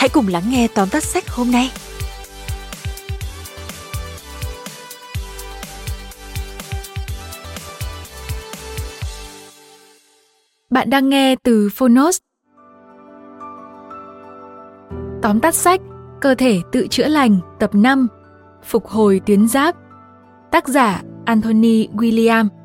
hãy cùng lắng nghe tóm tắt sách hôm nay. Bạn đang nghe từ Phonos. Tóm tắt sách, Cơ thể tự chữa lành, tập 5 Phục hồi tuyến giáp Tác giả, Anthony William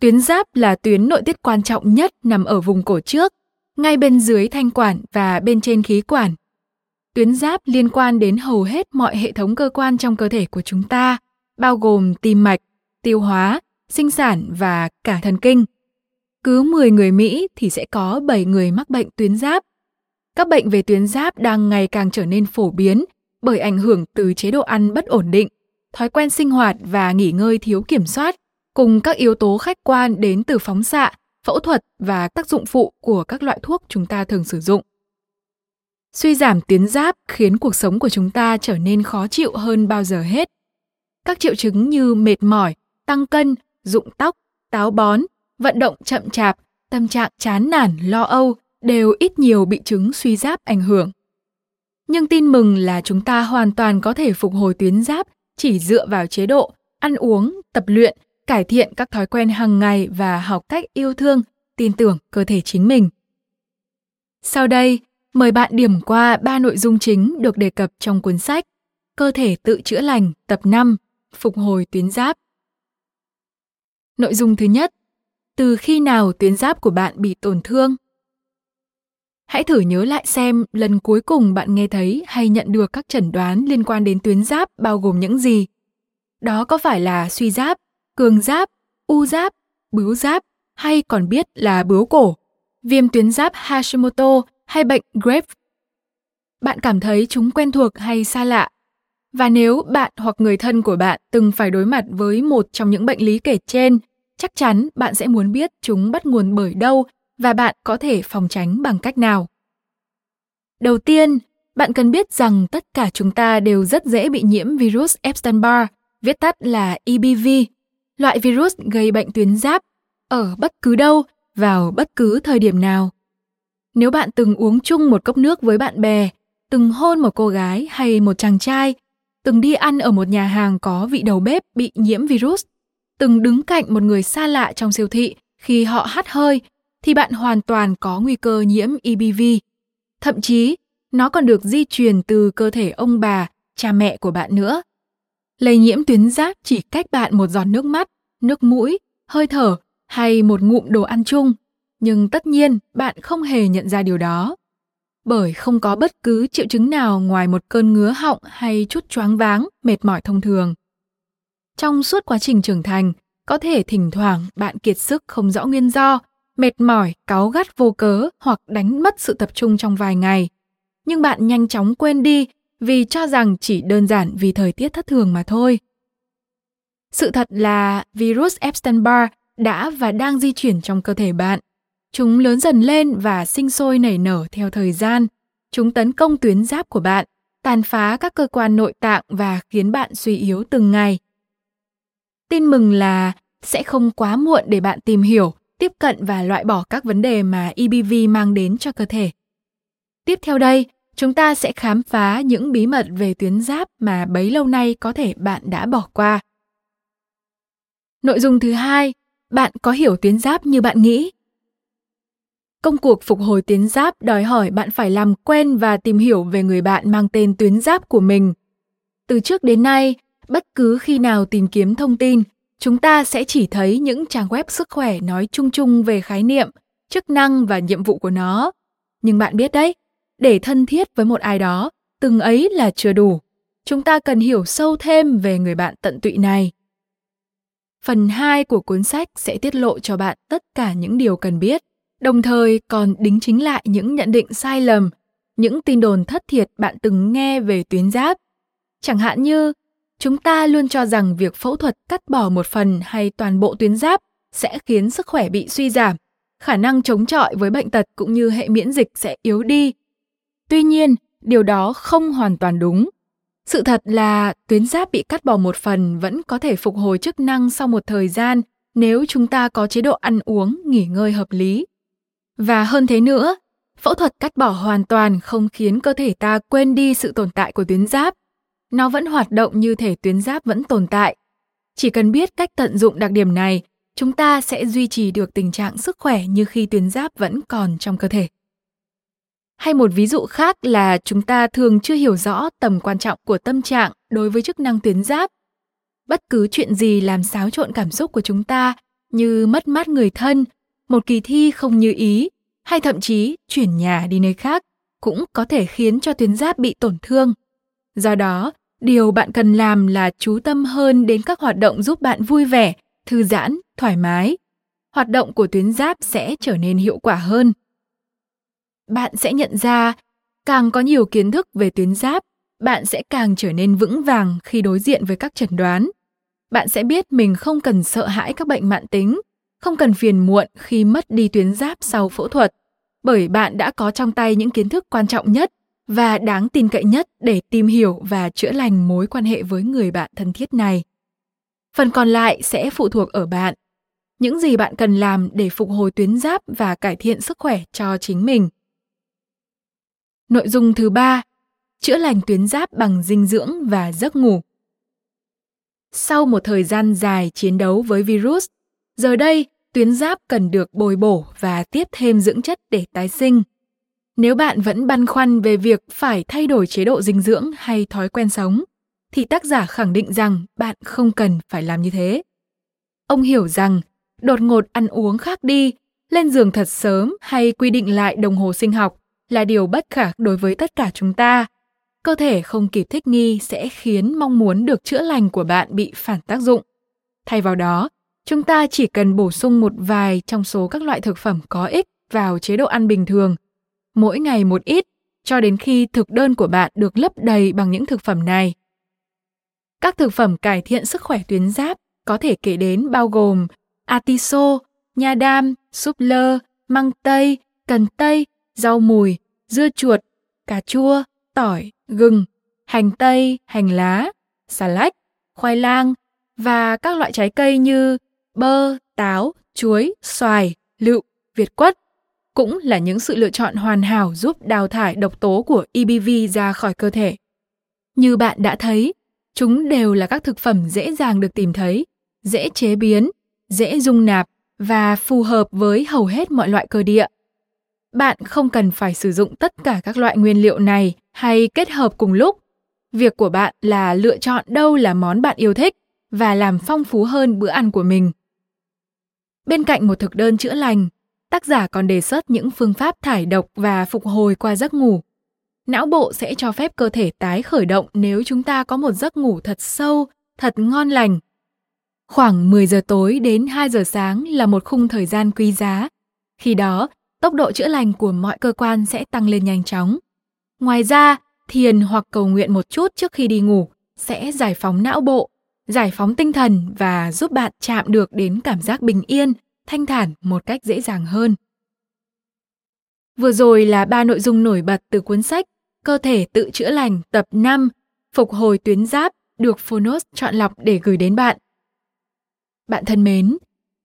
Tuyến giáp là tuyến nội tiết quan trọng nhất nằm ở vùng cổ trước, ngay bên dưới thanh quản và bên trên khí quản. Tuyến giáp liên quan đến hầu hết mọi hệ thống cơ quan trong cơ thể của chúng ta, bao gồm tim mạch, tiêu hóa, sinh sản và cả thần kinh. Cứ 10 người Mỹ thì sẽ có 7 người mắc bệnh tuyến giáp. Các bệnh về tuyến giáp đang ngày càng trở nên phổ biến bởi ảnh hưởng từ chế độ ăn bất ổn định, thói quen sinh hoạt và nghỉ ngơi thiếu kiểm soát, cùng các yếu tố khách quan đến từ phóng xạ, phẫu thuật và tác dụng phụ của các loại thuốc chúng ta thường sử dụng. Suy giảm tuyến giáp khiến cuộc sống của chúng ta trở nên khó chịu hơn bao giờ hết. Các triệu chứng như mệt mỏi, tăng cân, rụng tóc, táo bón, vận động chậm chạp, tâm trạng chán nản, lo âu đều ít nhiều bị chứng suy giáp ảnh hưởng. Nhưng tin mừng là chúng ta hoàn toàn có thể phục hồi tuyến giáp chỉ dựa vào chế độ, ăn uống, tập luyện, cải thiện các thói quen hàng ngày và học cách yêu thương, tin tưởng cơ thể chính mình. Sau đây, mời bạn điểm qua ba nội dung chính được đề cập trong cuốn sách Cơ thể tự chữa lành tập 5 Phục hồi tuyến giáp. Nội dung thứ nhất, từ khi nào tuyến giáp của bạn bị tổn thương? Hãy thử nhớ lại xem lần cuối cùng bạn nghe thấy hay nhận được các chẩn đoán liên quan đến tuyến giáp bao gồm những gì. Đó có phải là suy giáp, cường giáp, u giáp, bướu giáp hay còn biết là bướu cổ, viêm tuyến giáp Hashimoto hay bệnh Graves. Bạn cảm thấy chúng quen thuộc hay xa lạ? Và nếu bạn hoặc người thân của bạn từng phải đối mặt với một trong những bệnh lý kể trên, chắc chắn bạn sẽ muốn biết chúng bắt nguồn bởi đâu và bạn có thể phòng tránh bằng cách nào. Đầu tiên, bạn cần biết rằng tất cả chúng ta đều rất dễ bị nhiễm virus Epstein-Barr, viết tắt là EBV, loại virus gây bệnh tuyến giáp, ở bất cứ đâu, vào bất cứ thời điểm nào. Nếu bạn từng uống chung một cốc nước với bạn bè, từng hôn một cô gái hay một chàng trai, từng đi ăn ở một nhà hàng có vị đầu bếp bị nhiễm virus, từng đứng cạnh một người xa lạ trong siêu thị khi họ hắt hơi, thì bạn hoàn toàn có nguy cơ nhiễm EBV. Thậm chí, nó còn được di truyền từ cơ thể ông bà, cha mẹ của bạn nữa. Lây nhiễm tuyến giáp chỉ cách bạn một giọt nước mắt, nước mũi, hơi thở hay một ngụm đồ ăn chung, nhưng tất nhiên bạn không hề nhận ra điều đó. Bởi không có bất cứ triệu chứng nào ngoài một cơn ngứa họng hay chút choáng váng, mệt mỏi thông thường. Trong suốt quá trình trưởng thành, có thể thỉnh thoảng bạn kiệt sức không rõ nguyên do, mệt mỏi, cáu gắt vô cớ hoặc đánh mất sự tập trung trong vài ngày. Nhưng bạn nhanh chóng quên đi vì cho rằng chỉ đơn giản vì thời tiết thất thường mà thôi. Sự thật là virus Epstein-Barr đã và đang di chuyển trong cơ thể bạn. Chúng lớn dần lên và sinh sôi nảy nở theo thời gian. Chúng tấn công tuyến giáp của bạn, tàn phá các cơ quan nội tạng và khiến bạn suy yếu từng ngày. Tin mừng là sẽ không quá muộn để bạn tìm hiểu, tiếp cận và loại bỏ các vấn đề mà EBV mang đến cho cơ thể. Tiếp theo đây, chúng ta sẽ khám phá những bí mật về tuyến giáp mà bấy lâu nay có thể bạn đã bỏ qua Nội dung thứ hai, bạn có hiểu tuyến giáp như bạn nghĩ? Công cuộc phục hồi tuyến giáp đòi hỏi bạn phải làm quen và tìm hiểu về người bạn mang tên tuyến giáp của mình. Từ trước đến nay, bất cứ khi nào tìm kiếm thông tin, chúng ta sẽ chỉ thấy những trang web sức khỏe nói chung chung về khái niệm, chức năng và nhiệm vụ của nó. Nhưng bạn biết đấy, để thân thiết với một ai đó, từng ấy là chưa đủ. Chúng ta cần hiểu sâu thêm về người bạn tận tụy này. Phần 2 của cuốn sách sẽ tiết lộ cho bạn tất cả những điều cần biết, đồng thời còn đính chính lại những nhận định sai lầm, những tin đồn thất thiệt bạn từng nghe về tuyến giáp. Chẳng hạn như, chúng ta luôn cho rằng việc phẫu thuật cắt bỏ một phần hay toàn bộ tuyến giáp sẽ khiến sức khỏe bị suy giảm, khả năng chống chọi với bệnh tật cũng như hệ miễn dịch sẽ yếu đi. Tuy nhiên, điều đó không hoàn toàn đúng. Sự thật là tuyến giáp bị cắt bỏ một phần vẫn có thể phục hồi chức năng sau một thời gian nếu chúng ta có chế độ ăn uống, nghỉ ngơi hợp lý. Và hơn thế nữa, phẫu thuật cắt bỏ hoàn toàn không khiến cơ thể ta quên đi sự tồn tại của tuyến giáp. Nó vẫn hoạt động như thể tuyến giáp vẫn tồn tại. Chỉ cần biết cách tận dụng đặc điểm này, chúng ta sẽ duy trì được tình trạng sức khỏe như khi tuyến giáp vẫn còn trong cơ thể. Hay một ví dụ khác là chúng ta thường chưa hiểu rõ tầm quan trọng của tâm trạng đối với chức năng tuyến giáp. Bất cứ chuyện gì làm xáo trộn cảm xúc của chúng ta như mất mát người thân, một kỳ thi không như ý hay thậm chí chuyển nhà đi nơi khác cũng có thể khiến cho tuyến giáp bị tổn thương. Do đó, điều bạn cần làm là chú tâm hơn đến các hoạt động giúp bạn vui vẻ, thư giãn, thoải mái. Hoạt động của tuyến giáp sẽ trở nên hiệu quả hơn bạn sẽ nhận ra, càng có nhiều kiến thức về tuyến giáp, bạn sẽ càng trở nên vững vàng khi đối diện với các chẩn đoán. Bạn sẽ biết mình không cần sợ hãi các bệnh mãn tính, không cần phiền muộn khi mất đi tuyến giáp sau phẫu thuật, bởi bạn đã có trong tay những kiến thức quan trọng nhất và đáng tin cậy nhất để tìm hiểu và chữa lành mối quan hệ với người bạn thân thiết này. Phần còn lại sẽ phụ thuộc ở bạn. Những gì bạn cần làm để phục hồi tuyến giáp và cải thiện sức khỏe cho chính mình. Nội dung thứ ba, chữa lành tuyến giáp bằng dinh dưỡng và giấc ngủ. Sau một thời gian dài chiến đấu với virus, giờ đây tuyến giáp cần được bồi bổ và tiếp thêm dưỡng chất để tái sinh. Nếu bạn vẫn băn khoăn về việc phải thay đổi chế độ dinh dưỡng hay thói quen sống, thì tác giả khẳng định rằng bạn không cần phải làm như thế. Ông hiểu rằng đột ngột ăn uống khác đi, lên giường thật sớm hay quy định lại đồng hồ sinh học là điều bất khả đối với tất cả chúng ta. Cơ thể không kịp thích nghi sẽ khiến mong muốn được chữa lành của bạn bị phản tác dụng. Thay vào đó chúng ta chỉ cần bổ sung một vài trong số các loại thực phẩm có ích vào chế độ ăn bình thường. Mỗi ngày một ít cho đến khi thực đơn của bạn được lấp đầy bằng những thực phẩm này. Các thực phẩm cải thiện sức khỏe tuyến giáp có thể kể đến bao gồm atiso, nha đam, súp lơ, măng tây, cần tây, rau mùi, dưa chuột, cà chua, tỏi, gừng, hành tây, hành lá, xà lách, khoai lang và các loại trái cây như bơ, táo, chuối, xoài, lựu, việt quất cũng là những sự lựa chọn hoàn hảo giúp đào thải độc tố của EBV ra khỏi cơ thể. Như bạn đã thấy, chúng đều là các thực phẩm dễ dàng được tìm thấy, dễ chế biến, dễ dung nạp và phù hợp với hầu hết mọi loại cơ địa. Bạn không cần phải sử dụng tất cả các loại nguyên liệu này hay kết hợp cùng lúc. Việc của bạn là lựa chọn đâu là món bạn yêu thích và làm phong phú hơn bữa ăn của mình. Bên cạnh một thực đơn chữa lành, tác giả còn đề xuất những phương pháp thải độc và phục hồi qua giấc ngủ. Não bộ sẽ cho phép cơ thể tái khởi động nếu chúng ta có một giấc ngủ thật sâu, thật ngon lành. Khoảng 10 giờ tối đến 2 giờ sáng là một khung thời gian quý giá. Khi đó, tốc độ chữa lành của mọi cơ quan sẽ tăng lên nhanh chóng. Ngoài ra, thiền hoặc cầu nguyện một chút trước khi đi ngủ sẽ giải phóng não bộ, giải phóng tinh thần và giúp bạn chạm được đến cảm giác bình yên, thanh thản một cách dễ dàng hơn. Vừa rồi là ba nội dung nổi bật từ cuốn sách Cơ thể tự chữa lành tập 5 Phục hồi tuyến giáp được Phonos chọn lọc để gửi đến bạn. Bạn thân mến,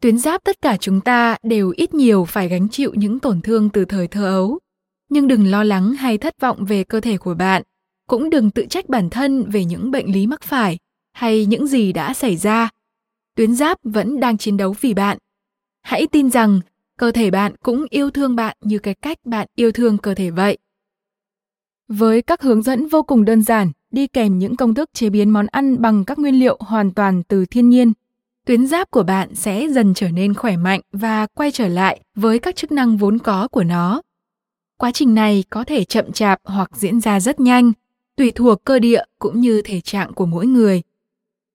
Tuyến giáp tất cả chúng ta đều ít nhiều phải gánh chịu những tổn thương từ thời thơ ấu. Nhưng đừng lo lắng hay thất vọng về cơ thể của bạn, cũng đừng tự trách bản thân về những bệnh lý mắc phải hay những gì đã xảy ra. tuyến giáp vẫn đang chiến đấu vì bạn. Hãy tin rằng cơ thể bạn cũng yêu thương bạn như cái cách bạn yêu thương cơ thể vậy. Với các hướng dẫn vô cùng đơn giản, đi kèm những công thức chế biến món ăn bằng các nguyên liệu hoàn toàn từ thiên nhiên, tuyến giáp của bạn sẽ dần trở nên khỏe mạnh và quay trở lại với các chức năng vốn có của nó. Quá trình này có thể chậm chạp hoặc diễn ra rất nhanh, tùy thuộc cơ địa cũng như thể trạng của mỗi người.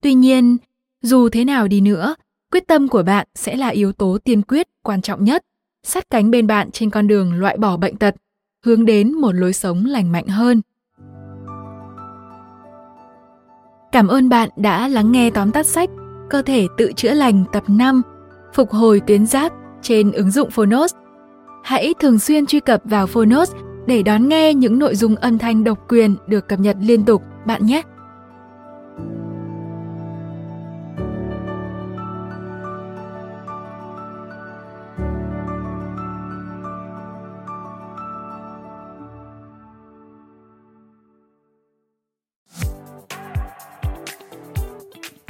Tuy nhiên, dù thế nào đi nữa, quyết tâm của bạn sẽ là yếu tố tiên quyết quan trọng nhất, sát cánh bên bạn trên con đường loại bỏ bệnh tật, hướng đến một lối sống lành mạnh hơn. Cảm ơn bạn đã lắng nghe tóm tắt sách Cơ thể tự chữa lành tập 5 Phục hồi tuyến giáp trên ứng dụng Phonos. Hãy thường xuyên truy cập vào Phonos để đón nghe những nội dung âm thanh độc quyền được cập nhật liên tục, bạn nhé.